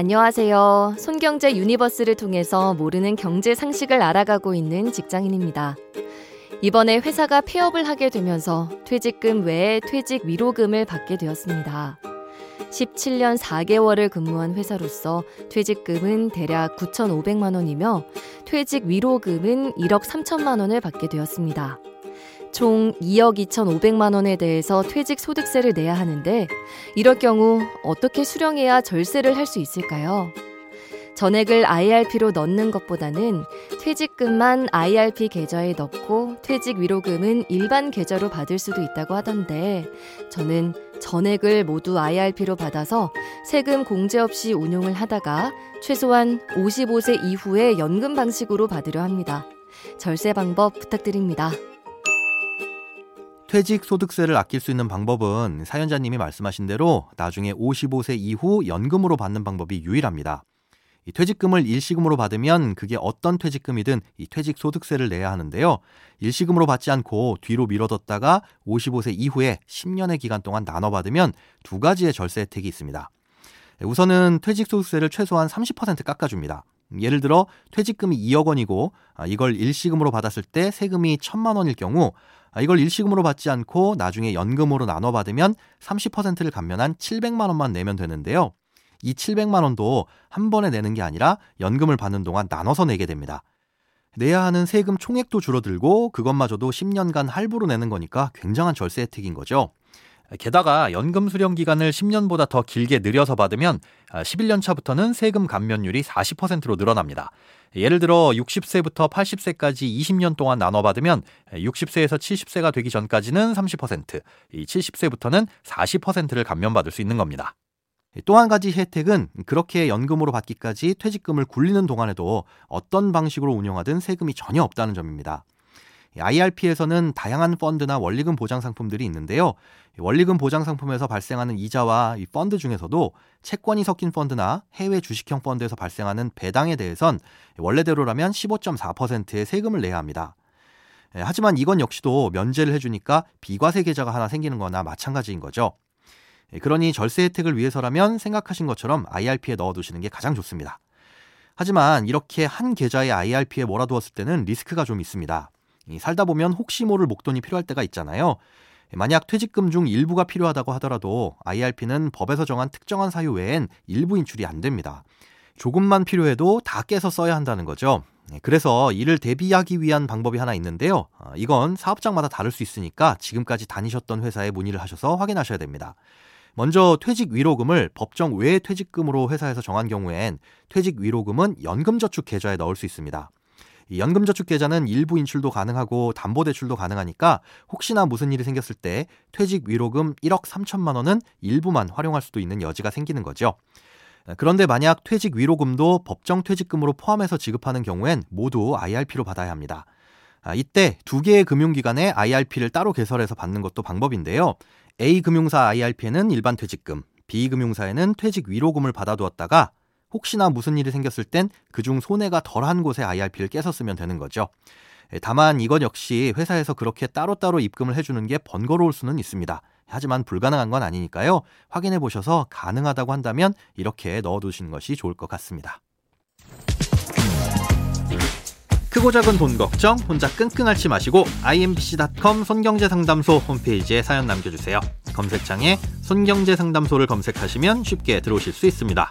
안녕하세요. 손경제 유니버스를 통해서 모르는 경제 상식을 알아가고 있는 직장인입니다. 이번에 회사가 폐업을 하게 되면서 퇴직금 외에 퇴직 위로금을 받게 되었습니다. 17년 4개월을 근무한 회사로서 퇴직금은 대략 9,500만 원이며 퇴직 위로금은 1억 3천만 원을 받게 되었습니다. 총 2억 2,500만 원에 대해서 퇴직 소득세를 내야 하는데 이럴 경우 어떻게 수령해야 절세를 할 수 있을까요? 전액을 IRP로 넣는 것보다는 퇴직금만 IRP 계좌에 넣고 퇴직 위로금은 일반 계좌로 받을 수도 있다고 하던데 저는 전액을 모두 IRP로 받아서 세금 공제 없이 운용을 하다가 최소한 55세 이후에 연금 방식으로 받으려 합니다. 절세 방법 부탁드립니다. 퇴직 소득세를 아낄 수 있는 방법은 사연자님이 말씀하신 대로 나중에 55세 이후 연금으로 받는 방법이 유일합니다. 이 퇴직금을 일시금으로 받으면 그게 어떤 퇴직금이든 이 퇴직 소득세를 내야 하는데요. 일시금으로 받지 않고 뒤로 미뤄뒀다가 55세 이후에 10년의 기간 동안 나눠 받으면 두 가지의 절세 혜택이 있습니다. 우선은 퇴직 소득세를 최소한 30% 깎아줍니다. 예를 들어 퇴직금이 2억 원이고 아, 이걸 일시금으로 받았을 때 세금이 1천만 원일 경우 아, 이걸 일시금으로 받지 않고 나중에 연금으로 나눠 받으면 30%를 감면한 700만 원만 내면 되는데요. 이 700만 원도 한 번에 내는 게 아니라 연금을 받는 동안 나눠서 내게 됩니다. 내야 하는 세금 총액도 줄어들고 그것마저도 10년간 할부로 내는 거니까 굉장한 절세 혜택인 거죠. 게다가 연금 수령 기간을 10년보다 더 길게 늘려서 받으면 11년 아, 차부터는 세금 감면율이 40%로 늘어납니다. 예를 들어 60세부터 80세까지 20년 동안 나눠 받으면 60세에서 70세가 되기 전까지는 30%, 70세부터는 40%를 감면받을 수 있는 겁니다. 또 한 가지 혜택은 그렇게 연금으로 받기까지 퇴직금을 굴리는 동안에도 어떤 방식으로 운영하든 세금이 전혀 없다는 점입니다. IRP에서는 다양한 펀드나 원리금 보장 상품들이 있는데요. 원리금 보장 상품에서 발생하는 이자와 이 펀드 중에서도 채권이 섞인 펀드나 해외 주식형 펀드에서 발생하는 배당에 대해선 원래대로라면 15.4%의 세금을 내야 합니다. 예, 하지만 이건 역시도 면제를 해주니까 비과세 계좌가 하나 생기는 거나 마찬가지인 거죠. 예, 그러니 절세 혜택을 위해서라면 생각하신 것처럼 IRP에 넣어두시는 게 가장 좋습니다. 하지만 이렇게 한 계좌에 IRP에 몰아두었을 때는 리스크가 좀 있습니다. 살다 보면 혹시 모를 목돈이 필요할 때가 있잖아요. 만약 퇴직금 중 일부가 필요하다고 하더라도 IRP는 법에서 정한 특정한 사유 외엔 일부 인출이 안 됩니다. 조금만 필요해도 다 깨서 써야 한다는 거죠. 그래서 이를 대비하기 위한 방법이 하나 있는데요. 어, 이건 사업장마다 다를 수 있으니까 지금까지 다니셨던 회사에 문의를 하셔서 확인하셔야 됩니다. 먼저 퇴직 위로금을 법정 외 퇴직금으로 회사에서 정한 경우엔 퇴직 위로금은 연금저축 계좌에 넣을 수 있습니다. 연금저축 계좌는 일부 인출도 가능하고 담보대출도 가능하니까 혹시나 무슨 일이 생겼을 때 퇴직 위로금 1억 3천만 원은 일부만 활용할 수도 있는 여지가 생기는 거죠. 그런데 만약 퇴직 위로금도 법정 퇴직금으로 포함해서 지급하는 경우엔 모두 IRP로 받아야 합니다. 아, 이때 두 개의 금융기관에 IRP를 따로 개설해서 받는 것도 방법인데요. A 금융사 IRP에는 일반 퇴직금, B 금융사에는 퇴직 위로금을 받아두었다가 혹시나 무슨 일이 생겼을 땐 그중 손해가 덜한 곳에 IRP를 깨서 쓰면 되는 거죠. 예, 다만 이건 역시 회사에서 그렇게 따로따로 입금을 해주는 게 번거로울 수는 있습니다. 하지만 불가능한 건 아니니까요. 확인해 보셔서 가능하다고 한다면 이렇게 넣어두시는 것이 좋을 것 같습니다. 크고 작은 돈 걱정 혼자 끙끙 앓지 마시고 imbc.com 손경제상담소 홈페이지에 사연 남겨주세요. 검색창에 손경제상담소를 검색하시면 쉽게 들어오실 수 있습니다.